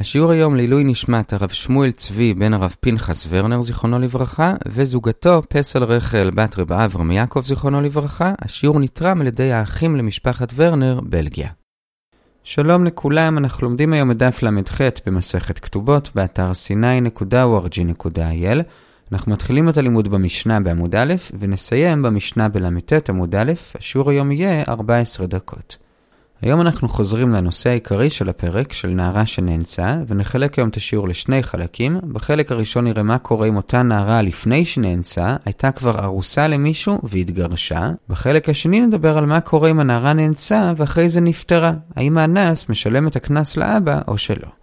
השיעור היום לעילוי נשמת הרב שמואל צבי בן הרב פנחס ורנר זיכרונו לברכה וזוגתו פסל רחל בת רב אברהם יעקב זיכרונו לברכה. השיעור נתרם על ידי האחים למשפחת ורנר, בלגיה. שלום לכולם, אנחנו לומדים היום את דף ל"ח במסכת כתובות באתר sny.org.il אנחנו מתחילים את הלימוד במשנה בעמוד א' ונסיים במשנה בל"ט עמוד א', השיעור היום יהיה 14 דקות. היום אנחנו חוזרים לנושא העיקרי של הפרק, של נערה שנאנסה, ונחלק היום את השיעור לשני חלקים. בחלק הראשון נראה מה קורה עם אותה נערה לפני שנאנסה, הייתה כבר ארוסה למישהו והתגרשה. בחלק השני נדבר על מה קורה אם הנערה נאנסה ואחרי זה נפטרה. האם האנס משלם את הקנס לאבא או שלא.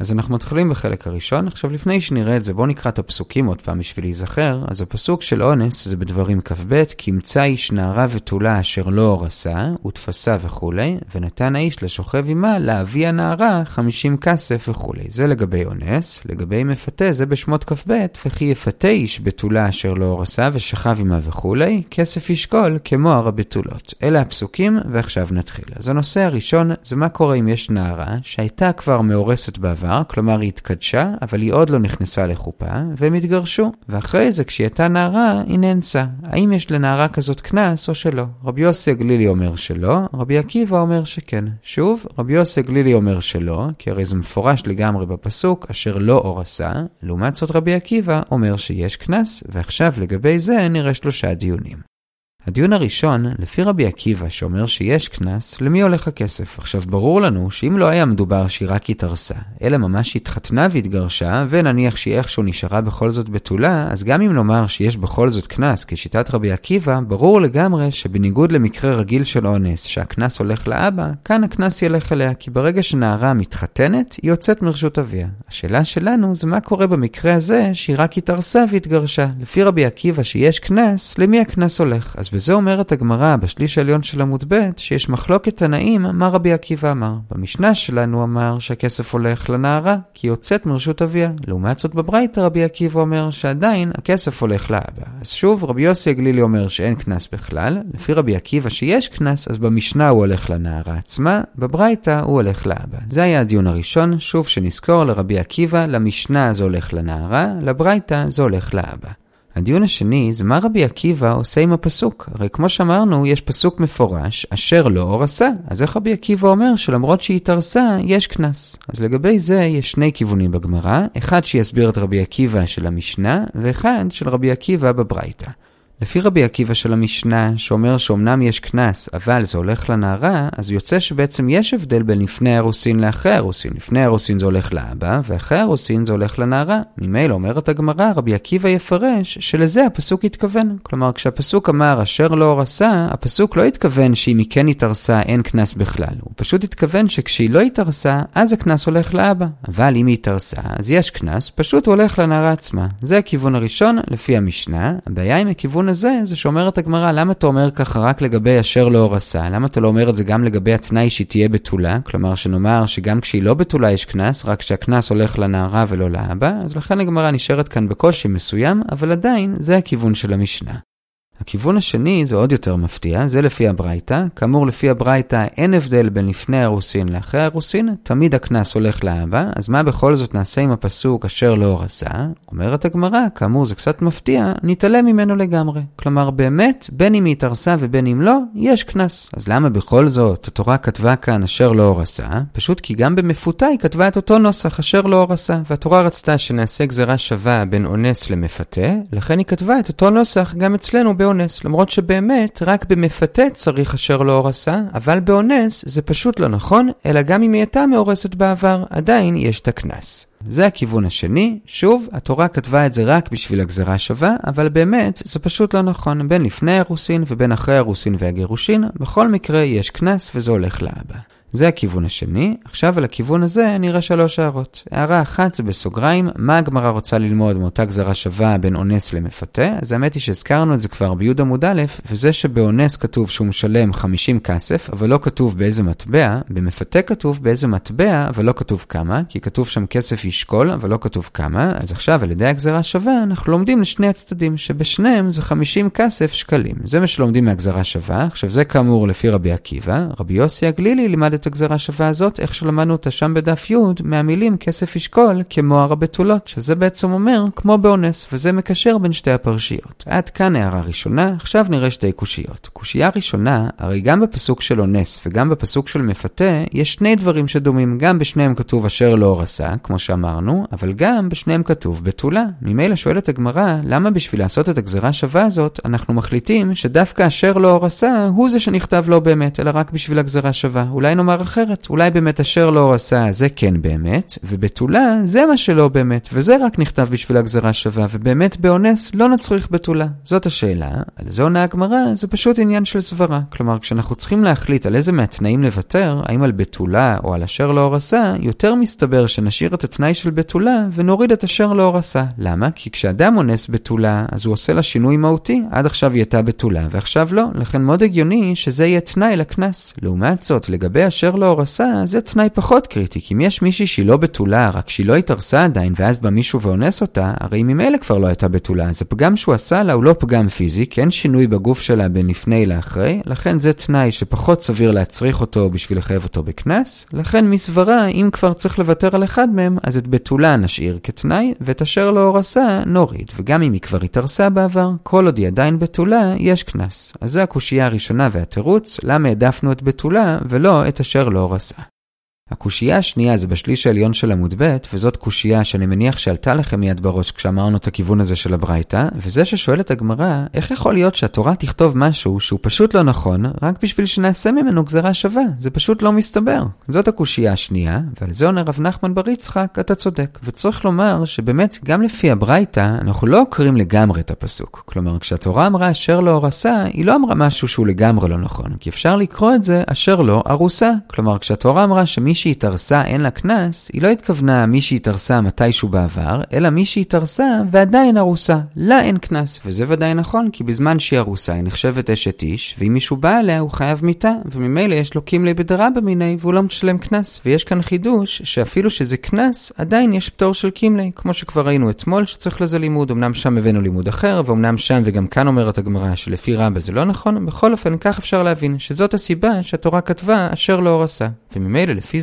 אז אנחנו מתחילים בחלק הראשון. עכשיו, לפני שנראה את זה, בואו נקרא את הפסוקים עוד פעם בשביל להיזכר. אז הפסוק של אונס זה בדברים כ"ב, כי ימצא איש נערה ותולה אשר לא אורסה, ותפסה וכולי, ונתן האיש לשוכב עמה להביא הנערה חמישים כסף וכולי. זה לגבי אונס. לגבי מפתה זה בשמות כ"ב, וכי יפתה איש בתולה אשר לא אורסה, ושכב עמה וכולי, כסף ישקול כמו הר הבתולות. אלה הפסוקים, ועכשיו נתחיל. אז הנושא הראשון זה מה קורה אם יש נערה שהייתה כבר מאורסת בעבר. נאמר, כלומר היא התקדשה, אבל היא עוד לא נכנסה לחופה, והם התגרשו. ואחרי זה, כשהיא הייתה נערה, היא נאנסה. האם יש לנערה כזאת קנס או שלא? רבי יוסי הגלילי אומר שלא, רבי עקיבא אומר שכן. שוב, רבי יוסי הגלילי אומר שלא, כי הרי זה מפורש לגמרי בפסוק, אשר לא אור עשה. לעומת זאת רבי עקיבא אומר שיש קנס, ועכשיו לגבי זה נראה שלושה דיונים. הדיון הראשון, לפי רבי עקיבא, שאומר שיש קנס, למי הולך הכסף? עכשיו, ברור לנו שאם לא היה מדובר שהיא רק התארסה, אלא ממש התחתנה והתגרשה, ונניח שהיא איכשהו נשארה בכל זאת בתולה, אז גם אם נאמר שיש בכל זאת קנס, כשיטת רבי עקיבא, ברור לגמרי שבניגוד למקרה רגיל של אונס, שהקנס הולך לאבא, כאן הקנס ילך אליה, כי ברגע שנערה מתחתנת, היא יוצאת מרשות אביה. השאלה שלנו זה מה קורה במקרה הזה שהיא רק התארסה והתגרשה. לפי רבי עקיבא שיש קנס, למי הקנס הולך? אז בזה אומרת הגמרא בשליש העליון של עמוד ב' שיש מחלוקת תנאים מה רבי עקיבא אמר. במשנה שלנו אמר שהכסף הולך לנערה כי היא יוצאת מרשות אביה. לעומת זאת בברייתא רבי עקיבא אומר שעדיין הכסף הולך לאבא. אז שוב רבי יוסי הגלילי אומר שאין קנס בכלל. לפי רבי עקיבא שיש קנס אז במשנה הוא הולך לנערה עצמה, בברייתא הוא הולך לאבא. זה היה הדיון הראשון, שוב שנזכור לרבי עקיבא, למשנה זה הולך לנערה, לברייתא זה הולך לאבא. הדיון השני זה מה רבי עקיבא עושה עם הפסוק. הרי כמו שאמרנו, יש פסוק מפורש, אשר לא אור עשה. אז איך רבי עקיבא אומר שלמרות שהיא התארסה, יש קנס? אז לגבי זה יש שני כיוונים בגמרא, אחד שיסביר את רבי עקיבא של המשנה, ואחד של רבי עקיבא בברייתא. לפי רבי עקיבא של המשנה, שאומר שאומנם יש קנס, אבל זה הולך לנערה, אז יוצא שבעצם יש הבדל בין לפני האירוסין לאחרי האירוסין. לפני האירוסין זה הולך לאבא, ואחרי האירוסין זה הולך לנערה. ממילא אומרת הגמרא, רבי עקיבא יפרש שלזה הפסוק התכוון. כלומר, כשהפסוק אמר אשר לא הורסה, הפסוק לא התכוון שאם היא כן התארסה אין קנס בכלל. הוא פשוט התכוון שכשהיא לא התארסה, אז הקנס הולך לאבא. אבל אם היא התארסה, אז יש קנס, פשוט הוא הולך לנערה עצמה. זה הכיוון הראשון, לפי המשנה. הבעיה עם הכיוון הזה, זה שאומרת הגמרא, למה אתה אומר ככה רק לגבי אשר לא הורסה? למה אתה לא אומר את זה גם לגבי התנאי שהיא תהיה בתולה? כלומר, שנאמר שגם כשהיא לא בתולה יש קנס, רק שהקנס הולך לנערה ולא לאבא, אז לכן הגמרא נשארת כאן בקושי מסוים, אבל עדיין זה הכיוון של המשנה. הכיוון השני זה עוד יותר מפתיע, זה לפי הברייתא. כאמור, לפי הברייתא אין הבדל בין לפני האירוסין לאחרי האירוסין, תמיד הקנס הולך לאבא, אז מה בכל זאת נעשה עם הפסוק אשר לא הורסה? אומרת הגמרא, כאמור זה קצת מפתיע, נתעלם ממנו לגמרי. כלומר, באמת, בין אם היא התארסה ובין אם לא, יש קנס. אז למה בכל זאת התורה כתבה כאן אשר לא הורסה? פשוט כי גם במפותה היא כתבה את אותו נוסח אשר לא הורסה, והתורה רצתה שנעשה גזרה שווה בין אונס למפתה, לכן היא כתבה את אותו נוסח גם אצלנו באונס, למרות שבאמת רק במפתה צריך אשר לא הורסה, אבל באונס זה פשוט לא נכון, אלא גם אם היא הייתה מאורסת בעבר, עדיין יש את הקנס. זה הכיוון השני, שוב, התורה כתבה את זה רק בשביל הגזרה שווה, אבל באמת זה פשוט לא נכון, בין לפני האירוסין ובין אחרי האירוסין והגירושין, בכל מקרה יש קנס וזה הולך לאבא. זה הכיוון השני. עכשיו על הכיוון הזה נראה שלוש הערות. הערה אחת זה בסוגריים, מה הגמרא רוצה ללמוד מאותה גזרה שווה בין אונס למפתה? אז האמת היא שהזכרנו את זה כבר בי' עמוד א', וזה שבאונס כתוב שהוא משלם 50 כסף, אבל לא כתוב באיזה מטבע, במפתה כתוב באיזה מטבע, אבל לא כתוב כמה, כי כתוב שם כסף ישקול, אבל לא כתוב כמה, אז עכשיו על ידי הגזרה שווה אנחנו לומדים לשני הצדדים, שבשניהם זה 50 כסף שקלים. זה מה שלומדים מהגזרה שווה, עכשיו זה כאמור לפי רבי עקיבא, רבי יוסי הגלילי לימד את הגזרה שווה הזאת, איך שלמדנו אותה שם בדף י', מהמילים כסף ישקול כמוהר הבתולות, שזה בעצם אומר כמו באונס, וזה מקשר בין שתי הפרשיות. עד כאן הערה ראשונה, עכשיו נראה שתי קושיות. קושייה ראשונה, הרי גם בפסוק של אונס וגם בפסוק של מפתה, יש שני דברים שדומים, גם בשניהם כתוב אשר לא הורסה, כמו שאמרנו, אבל גם בשניהם כתוב בתולה. ממילא שואלת הגמרא, למה בשביל לעשות את הגזרה שווה הזאת, אנחנו מחליטים שדווקא אשר לא הורסה הוא זה שנכתב לא באמת, אלא רק בשביל הגזרה שווה. אולי נאמר אחרת, אולי באמת אשר לא הורסה זה כן באמת, ובתולה זה מה שלא באמת, וזה רק נכתב בשביל הגזרה שווה, ובאמת באונס לא נצריך בתולה. זאת השאלה, על זה עונה הגמרא, זה פשוט עניין של סברה. כלומר, כשאנחנו צריכים להחליט על איזה מהתנאים לוותר, האם על בתולה או על אשר לא הורסה, יותר מסתבר שנשאיר את התנאי של בתולה ונוריד את אשר לא הורסה. למה? כי כשאדם אונס בתולה, אז הוא עושה לה שינוי מהותי. עד עכשיו היא הייתה בתולה, ועכשיו לא. לכן מאוד הגיוני שזה יהיה תנאי לקנס. לעומת זאת, לגבי אשר לא הורסה, זה תנאי פחות קריטי. כי אם יש מישהי שהיא לא בתולה, רק שהיא לא התארסה עדיין, ואז בא מישהו ואונס אותה, הרי ממילא כבר לא הייתה בתולה. אז הפגם שהוא עשה לה הוא לא פגם פיזי, כי אין שינוי בגוף שלה בין לפני לאחרי, לכן זה תנאי שפחות סביר להצריך אותו בשביל לחייב אותו בקנס. לכן מסברה, אם כבר צריך לוותר על אחד מהם, אז את בתולה נשאיר כתנאי, ואת אשר לא הורסה נוריד. וגם אם היא כבר התארסה בעבר, כל עוד היא עדיין בתולה, יש קנס. אז זו הקושייה הראשונה והתירוץ, למה העדפנו את בתולה ולא את אשר לא הורסה. הקושייה השנייה זה בשליש העליון של עמוד ב', וזאת קושייה שאני מניח שעלתה לכם מיד בראש כשאמרנו את הכיוון הזה של הברייתא, וזה ששואלת הגמרא, איך יכול להיות שהתורה תכתוב משהו שהוא פשוט לא נכון, רק בשביל שנעשה ממנו גזרה שווה? זה פשוט לא מסתבר. זאת הקושייה השנייה, ועל זה עונה רב נחמן בר יצחק, אתה צודק. וצריך לומר שבאמת, גם לפי הברייתא, אנחנו לא עוקרים לגמרי את הפסוק. כלומר, כשהתורה אמרה אשר לא ארסה, היא לא אמרה משהו שהוא לגמרי לא נכון, כי אפשר לקרוא את זה אשר לא ארוסה. כלומר, כשהתורה אמרה שמי שהתארסה אין לה קנס, היא לא התכוונה מי שהתארסה מתישהו בעבר, אלא מי שהתארסה ועדיין ארוסה. לה אין קנס, וזה ודאי נכון, כי בזמן שהיא ארוסה היא נחשבת אשת איש, ואם מישהו בא אליה הוא חייב מיתה, וממילא יש לו קימלי בדרה במיני, והוא לא משלם קנס. ויש כאן חידוש, שאפילו שזה קנס, עדיין יש פטור של קימלי, כמו שכבר ראינו אתמול שצריך לזה לימוד, אמנם שם הבאנו לימוד אחר, ואומנם שם וגם כאן אומרת הגמרא שלפי רבה זה לא נכון, בכל אופן כך אפשר להבין שזאת הסיבה שהתורה כתבה אשר לא ארסה. וממילא לפי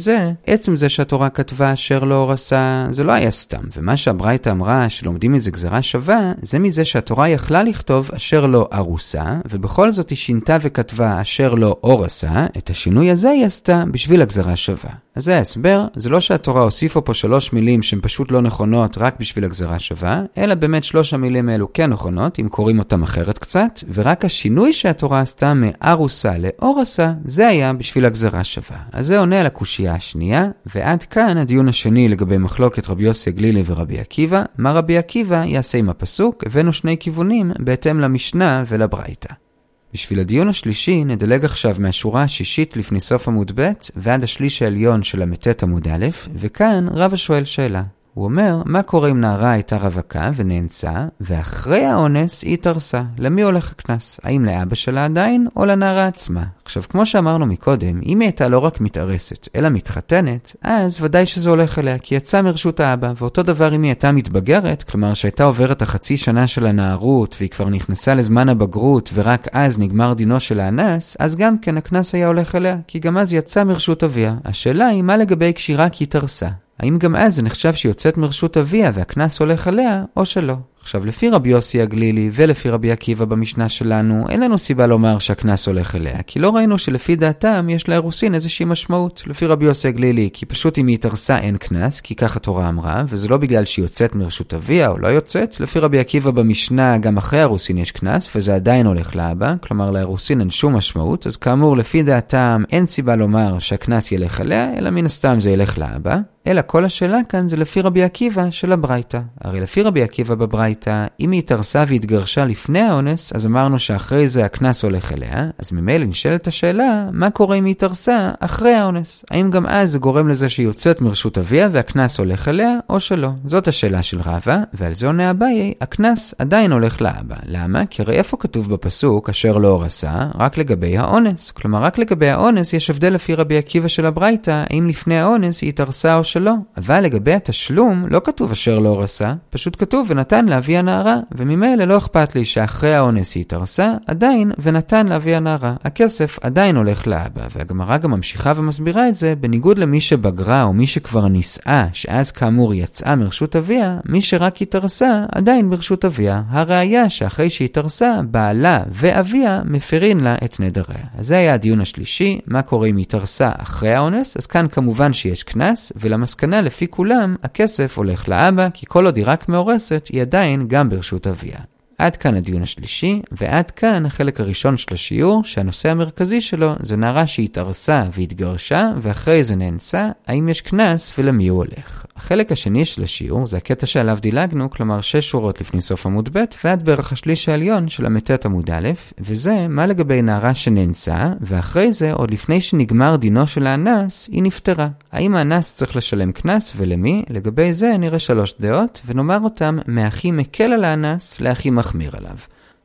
עצם זה שהתורה כתבה אשר לא הורסה, זה לא היה סתם. ומה שהברייתא אמרה, שלומדים מזה גזרה שווה, זה מזה שהתורה יכלה לכתוב אשר לא ארוסה, ובכל זאת היא שינתה וכתבה אשר לא אורסה, את השינוי הזה היא עשתה בשביל הגזרה שווה. אז זה ההסבר, זה לא שהתורה הוסיפה פה שלוש מילים שהן פשוט לא נכונות רק בשביל הגזרה שווה, אלא באמת שלוש המילים האלו כן נכונות, אם קוראים אותם אחרת קצת, ורק השינוי שהתורה עשתה מארוסה לאורסה, זה היה בשביל הגזרה שווה. אז זה עונה על הקושייה השנייה, ועד כאן הדיון השני לגבי מחלוקת רבי יוסי הגלילי ורבי עקיבא, מה רבי עקיבא יעשה עם הפסוק, הבאנו שני כיוונים בהתאם למשנה ולברייתא. בשביל הדיון השלישי נדלג עכשיו מהשורה השישית לפני סוף עמוד ב' ועד השליש העליון של המ"ט עמוד א', וכאן רבא שואל שאלה. הוא אומר, מה קורה אם נערה הייתה רווקה ונאנסה, ואחרי האונס היא התארסה? למי הולך הקנס? האם לאבא שלה עדיין, או לנערה עצמה? עכשיו, כמו שאמרנו מקודם, אם היא הייתה לא רק מתארסת, אלא מתחתנת, אז ודאי שזה הולך אליה, כי יצא מרשות האבא, ואותו דבר אם היא הייתה מתבגרת, כלומר שהייתה עוברת החצי שנה של הנערות, והיא כבר נכנסה לזמן הבגרות, ורק אז נגמר דינו של האנס, אז גם כן הקנס היה הולך אליה, כי גם אז יצא מרשות אביה. השאלה היא, מה לגבי כשהיא רק התארסה? האם גם אז זה נחשב שהיא יוצאת מרשות אביה והקנס הולך עליה, או שלא? עכשיו, לפי רבי יוסי הגלילי ולפי רבי עקיבא במשנה שלנו, אין לנו סיבה לומר שהקנס הולך אליה, כי לא ראינו שלפי דעתם יש לאירוסין איזושהי משמעות. לפי רבי יוסי הגלילי, כי פשוט אם היא התארסה אין קנס, כי כך התורה אמרה, וזה לא בגלל שהיא יוצאת מרשות אביה או לא יוצאת. לפי רבי עקיבא במשנה, גם אחרי האירוסין יש קנס, וזה עדיין הולך לאבא, כלומר לאירוסין אין שום משמעות, אז כאמור, לפי דעתם אין סיבה לומר שהקנס ילך אליה, אלא מן הסתם זה ילך לאבא. אלא כל השאלה כאן זה לפי רבי עקיבא של הברייתא. הרי לפי רבי עקיבא בברייתא, אם היא התארסה והתגרשה לפני האונס, אז אמרנו שאחרי זה הקנס הולך אליה, אז ממילא נשאלת השאלה, מה קורה אם היא התארסה אחרי האונס? האם גם אז זה גורם לזה שהיא יוצאת מרשות אביה והקנס הולך אליה, או שלא? זאת השאלה של רבא, ועל זה עונה אביי, הקנס עדיין הולך לאבא. למה? כי הרי איפה כתוב בפסוק, אשר לא הורסה? רק לגבי האונס. כלומר, רק לגבי האונס יש הבדל לפי רבי עקיבא של הברייתא, האם לפני האונס היא התארסה או שלא. שלא. אבל לגבי התשלום, לא כתוב אשר לא רסה, פשוט כתוב ונתן לאבי הנערה, וממילא לא אכפת לי שאחרי האונס היא התארסה, עדיין ונתן לאבי הנערה. הכסף עדיין הולך לאבא, והגמרא גם ממשיכה ומסבירה את זה, בניגוד למי שבגרה או מי שכבר נישאה, שאז כאמור יצאה מרשות אביה, מי שרק התארסה, עדיין ברשות אביה. הראיה שאחרי שהתארסה, בעלה ואביה מפרין לה את נדריה. אז זה היה הדיון השלישי, מה קורה אם התארסה אחרי האונס, אז כאן כמובן שיש קנס, ולמסקנה לפי כולם, הכסף הולך לאבא, כי כל עוד היא רק מאורסת, היא עדיין גם ברשות אביה. עד כאן הדיון השלישי, ועד כאן החלק הראשון של השיעור, שהנושא המרכזי שלו זה נערה שהתארסה והתגרשה, ואחרי זה נאנסה, האם יש קנס ולמי הוא הולך. החלק השני של השיעור זה הקטע שעליו דילגנו, כלומר 6 שורות לפני סוף עמוד ב', ועד בערך השליש העליון של ל"ט עמוד א', וזה מה לגבי נערה שנאנסה, ואחרי זה, עוד לפני שנגמר דינו של האנס, היא נפטרה. האם האנס צריך לשלם קנס ולמי? לגבי זה נראה שלוש דעות, ונאמר אותם מהכי מקל על האנס להכי מחמיר עליו.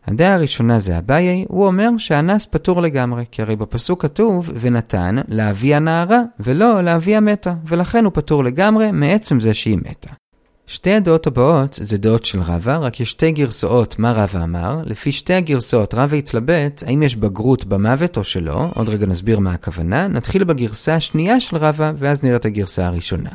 הדעה הראשונה זה אביי, הוא אומר שהאנס פטור לגמרי, כי הרי בפסוק כתוב ונתן לאבי הנערה, ולא לאבי המתה, ולכן הוא פטור לגמרי מעצם זה שהיא מתה. שתי הדעות הבאות זה דעות של רבא, רק יש שתי גרסאות מה רבא אמר. לפי שתי הגרסאות רבא התלבט האם יש בגרות במוות או שלא, עוד רגע נסביר מה הכוונה. נתחיל בגרסה השנייה של רבא, ואז נראה את הגרסה הראשונה.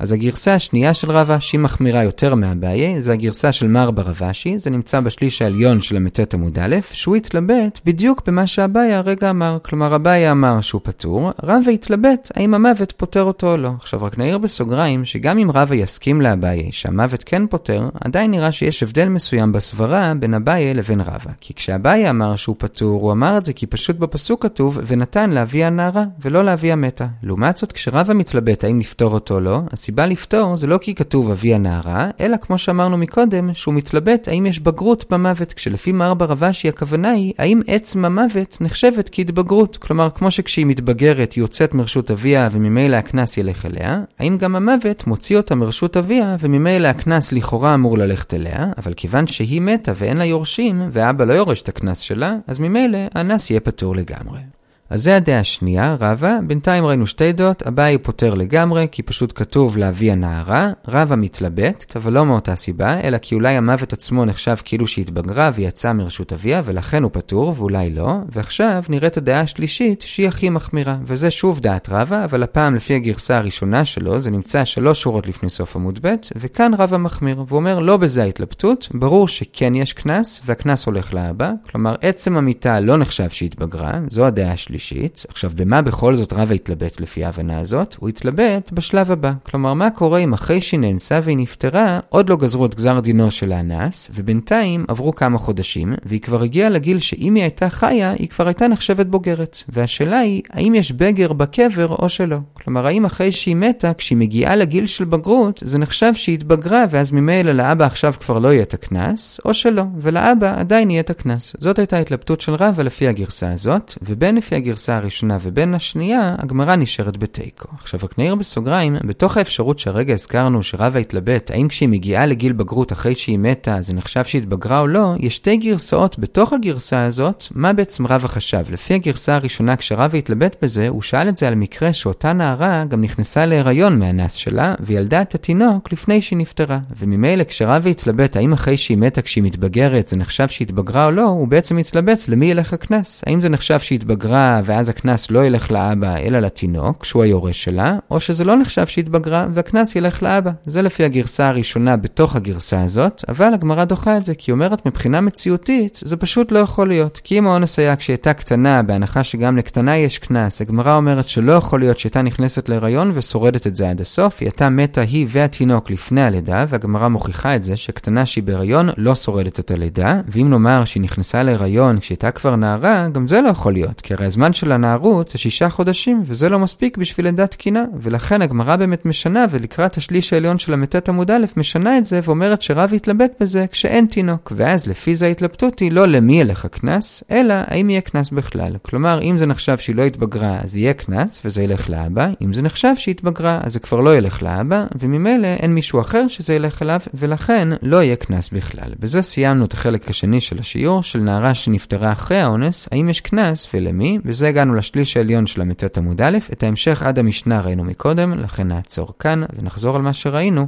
אז הגרסה השנייה של רבא, שהיא מחמירה יותר מהבעיה, זה הגרסה של מר ברבשי, זה נמצא בשליש העליון של ל"ט עמוד א', שהוא התלבט בדיוק במה שהבעיה הרגע אמר. כלומר, הבעיה אמר שהוא פטור, רבא התלבט האם המוות פוטר אותו או לא. עכשיו רק נעיר בסוגריים, שגם אם רבא יסכים לאביי שהמוות כן פוטר, עדיין נראה שיש הבדל מסוים בסברה בין אביי לבין רבא. כי כשאביי אמר שהוא פטור, הוא אמר את זה כי פשוט בפסוק כתוב, ונתן לאבי הנערה, ולא לאבי המתה. לעומת זאת, כשרבא מתלבט האם לפטור אותו או לא, הסיבה לפתור זה לא כי כתוב אבי הנערה, אלא כמו שאמרנו מקודם, שהוא מתלבט האם יש בגרות במוות, כשלפי מר ברבשי הכוונה היא, האם עצם המוות נחשבת כהתבגרות. כלומר, כמו שכשהיא מתבגרת היא יוצאת מרשות אביה וממילא הקנס ילך אליה, האם גם המוות מוציא אותה מרשות אביה וממילא הקנס לכאורה אמור ללכת אליה, אבל כיוון שהיא מתה ואין לה יורשים, ואבא לא יורש את הקנס שלה, אז ממילא הנס יהיה פטור לגמרי. אז זה הדעה השנייה, רבא. בינתיים ראינו שתי דעות, אביי פותר לגמרי, כי פשוט כתוב לאבי הנערה. רבא מתלבט, אבל לא מאותה סיבה, אלא כי אולי המוות עצמו נחשב כאילו שהתבגרה ויצאה מרשות אביה, ולכן הוא פטור, ואולי לא. ועכשיו נראית הדעה השלישית, שהיא הכי מחמירה. וזה שוב דעת רבא, אבל הפעם לפי הגרסה הראשונה שלו, זה נמצא שלוש שורות לפני סוף עמוד ב', וכאן רבא מחמיר, והוא אומר, לא בזה ההתלבטות, ברור שכן יש קנס, והקנס הולך לאבא. כלומר, עצם המיטה לא נחשב שהתבגרה, זו הדעה השלישית. השלישית. עכשיו, במה בכל זאת רבא התלבט לפי ההבנה הזאת? הוא התלבט בשלב הבא. כלומר, מה קורה אם אחרי שהיא נאנסה והיא נפטרה, עוד לא גזרו את גזר דינו של האנס, ובינתיים עברו כמה חודשים, והיא כבר הגיעה לגיל שאם היא הייתה חיה, היא כבר הייתה נחשבת בוגרת. והשאלה היא, האם יש בגר בקבר או שלא? כלומר, האם אחרי שהיא מתה, כשהיא מגיעה לגיל של בגרות, זה נחשב שהיא התבגרה, ואז ממילא לאבא עכשיו כבר לא יהיה את הקנס, או שלא, ולאבא עדיין יהיה את הקנס. זאת הייתה ההתלבטות של רבא לפי הגרסה הזאת, ובין לפי הגרסה הראשונה ובין השנייה, הגמרא נשארת בתיקו. עכשיו רק נעיר בסוגריים, בתוך האפשרות שהרגע הזכרנו שרבא התלבט, האם כשהיא מגיעה לגיל בגרות אחרי שהיא מתה, זה נחשב שהתבגרה או לא, יש שתי גרסאות בתוך הגרסה הזאת, מה בעצם רבא חשב. לפי הגרסה הראשונה, כשרבא התלבט בזה, הוא שאל את זה על מקרה שאותה נערה גם נכנסה להיריון מהנס שלה, וילדה את התינוק לפני שהיא נפטרה. וממילא כשרבא התלבט האם אחרי שהיא מתה כשהיא מתבגרת זה נחשב שהתבגרה או לא, הוא בעצם התלבט למי ילך הקנס. האם זה נחשב שהתבגרה ואז הקנס לא ילך לאבא אלא לתינוק, שהוא היורש שלה, או שזה לא נחשב שהתבגרה והקנס ילך לאבא. זה לפי הגרסה הראשונה בתוך הגרסה הזאת, אבל הגמרא דוחה את זה, כי היא אומרת מבחינה מציאותית, זה פשוט לא יכול להיות. כי אם האונס היה כשהיא הייתה קטנה, בהנחה שגם לקטנה יש קנס, הגמרא אומרת שלא יכול להיות שהייתה נכנסת להיריון ושורדת את זה עד הסוף, היא הייתה מתה היא והתינוק לפני הלידה, והגמרא מוכיחה את זה שקטנה שהיא בהיריון לא שורדת את הלידה, ואם נאמר שהיא נכנסה להיריון כשהייתה כבר נערה, גם זה לא יכול להיות, כי הרי הזמן הזמן של הנערות זה שישה חודשים, וזה לא מספיק בשביל לידה תקינה, ולכן הגמרא באמת משנה, ולקראת השליש העליון של ל"ט עמוד א', משנה את זה, ואומרת שרב יתלבט בזה כשאין תינוק. ואז לפי זה ההתלבטות היא לא למי ילך הקנס, אלא האם יהיה קנס בכלל. כלומר, אם זה נחשב שהיא לא התבגרה, אז יהיה קנס, וזה ילך לאבא. אם זה נחשב שהיא התבגרה, אז זה כבר לא ילך לאבא, וממילא אין מישהו אחר שזה ילך אליו, ולכן לא יהיה קנס בכלל. בזה סיימנו את החלק השני של השיעור, של נערה שנפטרה אחרי האונס, האם יש קנס ולמי, ובזה הגענו לשליש העליון של ל"ט עמוד א', את ההמשך עד המשנה ראינו מקודם, לכן נעצור כאן ונחזור על מה שראינו.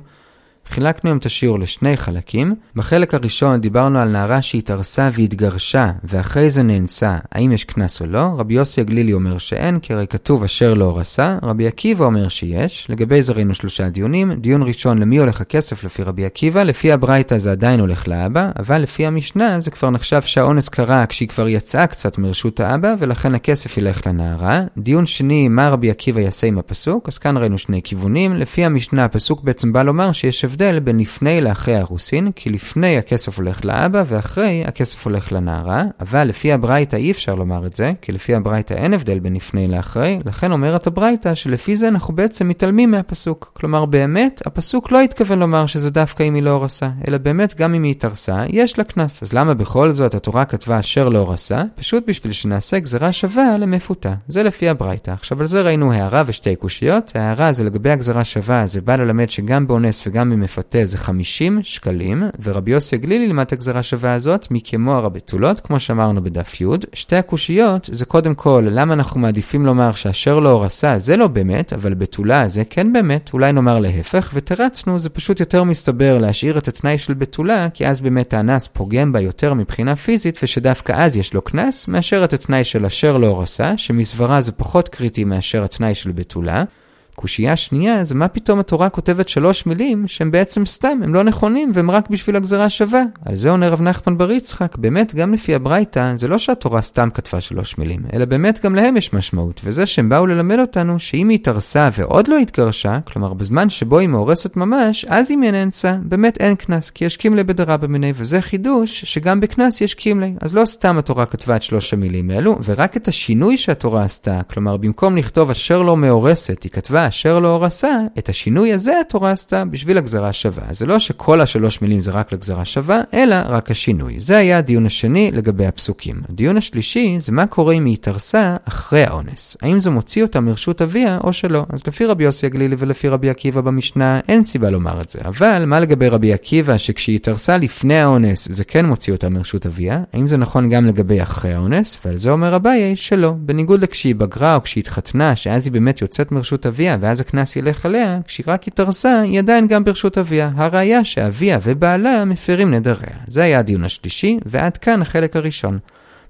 חילקנו היום את השיעור לשני חלקים. בחלק הראשון דיברנו על נערה שהתארסה והתגרשה, ואחרי זה נאנסה, האם יש קנס או לא? רבי יוסי הגלילי אומר שאין, כי הרי כתוב אשר לא רסה. רבי עקיבא אומר שיש. לגבי זה ראינו שלושה דיונים. דיון ראשון, למי הולך הכסף לפי רבי עקיבא? לפי הברייתא זה עדיין הולך לאבא, אבל לפי המשנה זה כבר נחשב שהאונס קרה כשהיא כבר יצאה קצת מרשות האבא, ולכן הכסף ילך לנערה. דיון שני, מה רבי עקיבא יעשה עם הפסוק? אז כאן ראינו שני כיוונים. לפי המשנה, הפסוק בעצם בא לומר שיש הבדל בין לפני לאחרי האירוסין, כי לפני הכסף הולך לאבא ואחרי הכסף הולך לנערה, אבל לפי הברייתא אי אפשר לומר את זה, כי לפי הברייתא אין הבדל בין לפני לאחרי, לכן אומרת הברייתא שלפי זה אנחנו בעצם מתעלמים מהפסוק. כלומר באמת, הפסוק לא התכוון לומר שזה דווקא אם היא לא הורסה, אלא באמת גם אם היא התארסה, יש לה קנס. אז למה בכל זאת התורה כתבה אשר לא הורסה? פשוט בשביל שנעשה גזרה שווה למפותה. זה לפי הברייתא. עכשיו על זה ראינו הערה ושתי קושיות. ההערה זה לגבי הגזרה שווה, זה בא ללמד שגם באונס וגם במפתה זה 50 שקלים, ורבי יוסי הגלילי לימד את הגזרה שווה הזאת מכמו הרבתולות, כמו שאמרנו בדף י'. שתי הקושיות זה קודם כל, למה אנחנו מעדיפים לומר שאשר לא הורסה זה לא באמת, אבל בתולה זה כן באמת, אולי נאמר להפך, ותרצנו, זה פשוט יותר מסתבר להשאיר את התנאי של בתולה, כי אז באמת האנס פוגם בה יותר מבחינה פיזית, ושדווקא אז יש לו קנס, מאשר את התנאי של אשר לא הורסה, שמסברה זה פחות קריטי מאשר התנאי של בתולה. קושייה שנייה זה מה פתאום התורה כותבת שלוש מילים שהם בעצם סתם, הם לא נכונים והם רק בשביל הגזרה שווה. על זה עונה רב נחמן בר יצחק, באמת גם לפי הברייתא זה לא שהתורה סתם כתבה שלוש מילים, אלא באמת גם להם יש משמעות, וזה שהם באו ללמד אותנו שאם היא התארסה ועוד לא התגרשה, כלומר בזמן שבו היא מאורסת ממש, אז אם היא נאנסה, באמת אין קנס, כי יש קימלי בדרה במיני, וזה חידוש שגם בקנס יש קימלי. אז לא סתם התורה כתבה את שלוש המילים האלו, ורק את השינוי שהתורה עשתה, כלומר במקום לכתוב אשר לא מאורסת, היא כתבה אשר לא הורסה, את השינוי הזה התורה עשתה בשביל הגזרה שווה. זה לא שכל השלוש מילים זה רק לגזרה שווה, אלא רק השינוי. זה היה הדיון השני לגבי הפסוקים. הדיון השלישי זה מה קורה אם היא התארסה אחרי האונס. האם זה מוציא אותה מרשות אביה או שלא. אז לפי רבי יוסי הגלילי ולפי רבי עקיבא במשנה, אין סיבה לומר את זה. אבל מה לגבי רבי עקיבא שכשהיא התארסה לפני האונס זה כן מוציא אותה מרשות אביה? האם זה נכון גם לגבי אחרי האונס? ועל זה אומר אביי שלא. בניגוד לכשהיא בגרה או כשהיא התחתנה, שאז היא באמת יוצאת מרשות אביה ואז הקנס ילך עליה, כשהיא רק התארסה, היא עדיין גם ברשות אביה. הראיה שאביה ובעלה מפרים נדריה. זה היה הדיון השלישי, ועד כאן החלק הראשון.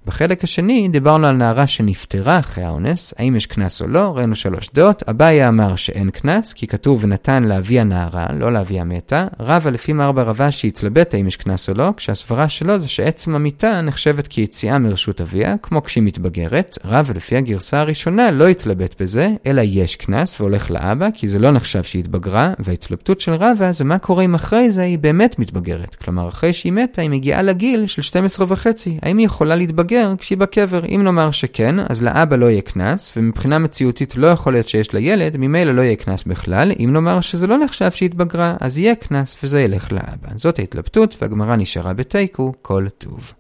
בחלק השני דיברנו על נערה שנפטרה אחרי האונס, האם יש קנס או לא, ראינו שלוש דעות. אביי אמר שאין קנס, כי כתוב ונתן לאבי הנערה, לא לאבי המתה. רבא לפי מרבה רבה שהתלבט האם יש קנס או לא, כשהסברה שלו זה שעצם המיתה נחשבת כיציאה מרשות אביה, כמו כשהיא מתבגרת. רבא לפי הגרסה הראשונה לא התלבט בזה, אלא יש קנס והולך לאבא, כי זה לא נחשב שהיא התבגרה, וההתלבטות של רבא זה מה קורה אם אחרי זה היא באמת מתבגרת. כלומר, אחרי שהיא מתה היא מגיעה לגיל של 12 וחצי. האם היא יכולה להתבגר להתבגר כשהיא בקבר. אם נאמר שכן, אז לאבא לא יהיה קנס, ומבחינה מציאותית לא יכול להיות שיש לה ילד, ממילא לא יהיה קנס בכלל. אם נאמר שזה לא נחשב שהיא התבגרה, אז יהיה קנס וזה ילך לאבא. זאת ההתלבטות, והגמרא נשארה בתיקו, כל טוב.